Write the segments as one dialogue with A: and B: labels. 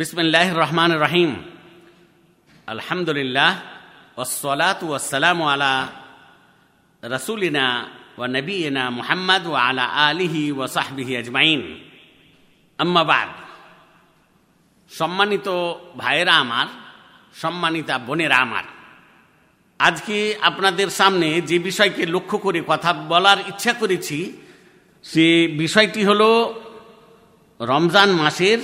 A: বিসমিল্লাহ রহমান রহিম আলহামদুলিল্লাহ ওসলাত ওয়াসালাম আলা রসুলিনা ও নবীনা মুহাম্মদ ও আলা আলিহি ও সাহবিহি আজমাইন। আম্মাবাদ সম্মানিত ভাইয়েরা আমার, সম্মানিতা বোনেরা আমার, আজকে আপনাদের সামনে যে বিষয়কে লক্ষ্য করে কথা বলার ইচ্ছা করেছি, সে বিষয়টি হল রমজান মাসের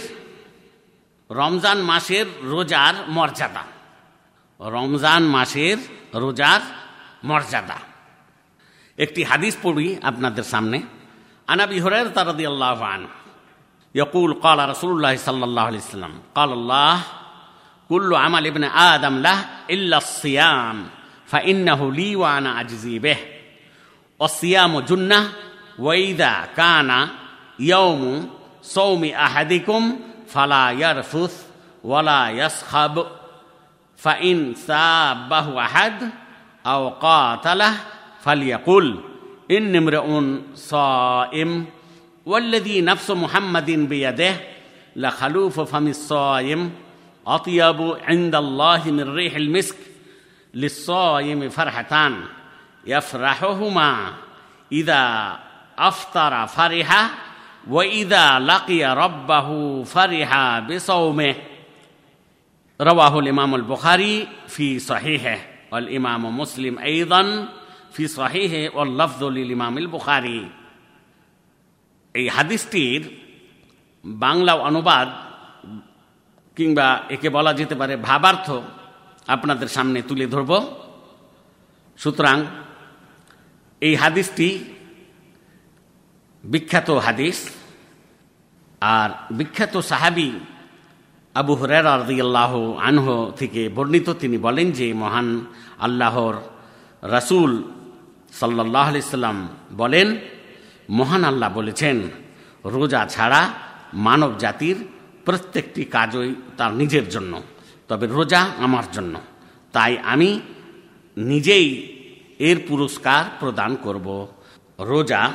A: রমজান মাসের রোজার মর্যাদা রমজান মাসের রোজার মর্যাদা একটি হাদিস পড়ি আপনাদের সামনে আনাবি হরের তারাদি আল্লাহ আন يقول قال رسول الله صلى الله عليه وسلم قال الله كل عمل ابن آدم له إلا الصيام فإنه لي وأنا أجزي به والصيام جنة وإذا كان يوم صوم أحدكم فلا يرفث ولا يصخب فإن سابه أحد أو قاتله فليقل إن امرؤ صائم والذي نفس محمد بيده لخلوف فم الصائم أطيب عند الله من ريح المسك للصائم فرحتان يفرحهما. إذا أفطر ওয়াইদা লাকিয়া রব্বাহু ফারিহা বেসৌমে রওয়াহুল ইমামুল বুখারি ফি সহিহে অল ইমাম মুসলিম ঈদন ফি সহিহে অল লফজুল ইমামিল বুখারি। এই হাদিসটির বাংলা অনুবাদ কিংবা একে বলা যেতে পারে ভাবার্থ আপনাদের সামনে তুলে ধরব। সুতরাং এই হাদিসটি বিখ্যাত হাদিস। আর বিখ্যাত সাহাবি আবু হরের আল্লাহ আনহ থেকে বর্ণিত তিনি বলেন যে, মহান আল্লাহর রাসুল সাল্লাহ সাল্লাম বলেন, মহান আল্লাহ বলেছেন, রোজা ছাড়া মানব জাতির প্রত্যেকটি কাজই তার নিজের জন্য, তবে রোজা আমার জন্য। তাই আমি নিজেই এর পুরস্কার প্রদান করব। রোজা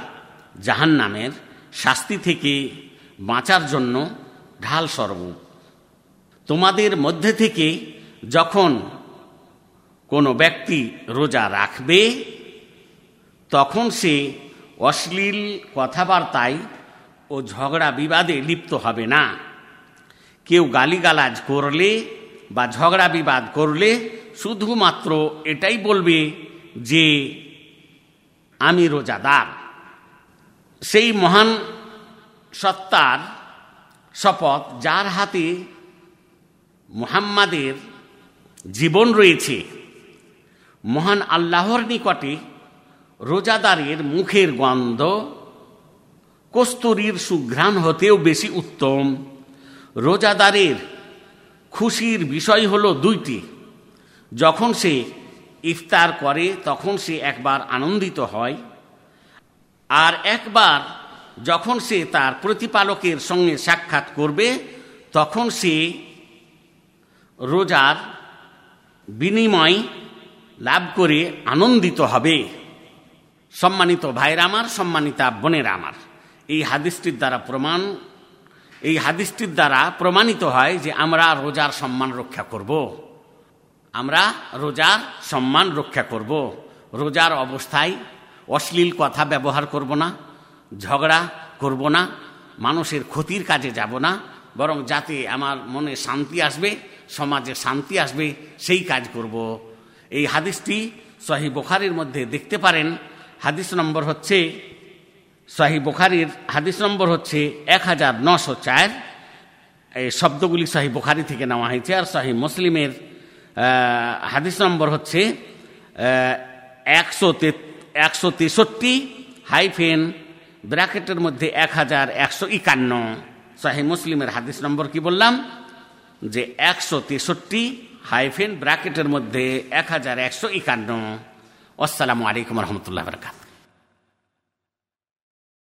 A: জাহান নামের শাস্তি থেকে বাঁচার জন্য ঢাল স্বরূপ তোমাদের মধ্যে থেকে যখন কোনো ব্যক্তি রোজা রাখবে, তখন সে অশ্লীল কথাবার্তায় ও ঝগড়া বিবাদে লিপ্ত হবে না। কেউ গালিগালাজ করলে বা ঝগড়া বিবাদ করলে শুধুমাত্র এটাই বলবে যে, আমি রোজাদার। সেই মহান সত্তার শপথ যার হাতে মুহাম্মাদের জীবন রয়েছে, মহান আল্লাহর নিকটে রোজাদারের মুখের গন্ধ, কস্তুরীর সুঘ্রাণ হতেও বেশি উত্তম। রোজাদারের খুশির বিষয় হল দুইটি। যখন সে ইফতার করে, তখন সে একবার আনন্দিত হয়। আর একবার যখন সে তার প্রতিপালকের সঙ্গে সাক্ষাৎ করবে, তখন সে রোজার বিনিময় লাভ করে আনন্দিত হবে। সম্মানিত ভাইরা আমার, সম্মানিতা বোনের আমার। এই হাদিসটির দ্বারা প্রমাণ, এই হাদিসটির দ্বারা প্রমাণিত হয় যে আমরা রোজার সম্মান রক্ষা করব। আমরা রোজার সম্মান রক্ষা করব। রোজার অবস্থায় অশ্লীল কথা ব্যবহার করব না, ঝগড়া করব না, মানুষের ক্ষতির কাজে যাব না, বরং যাতে আমার মনে শান্তি আসবে, সমাজে শান্তি আসবে, সেই কাজ করব। এই হাদিসটি সহি বোখারির মধ্যে দেখতে পারেন। হাদিস নম্বর হচ্ছে শাহি বোখারির হাদিস নম্বর হচ্ছে এক হাজার নশো চার। এই শব্দগুলি শাহি বোখারি থেকে নেওয়া হয়েছে আর শাহি মুসলিমের হাদিস নম্বর হচ্ছে একশো একশো তেষট্টি হাইফেন ব্র্যাকেটের মধ্যে এক হাজার একশো একান্ন। শাহি মুসলিমের হাদিস নম্বর কি বললাম? যে একশো তেষট্টি হাইফেন ব্র্যাকেটের মধ্যে এক হাজার একশো একান্ন। আসসালামু আলাইকুম রহমতুল্লাহ বরকাত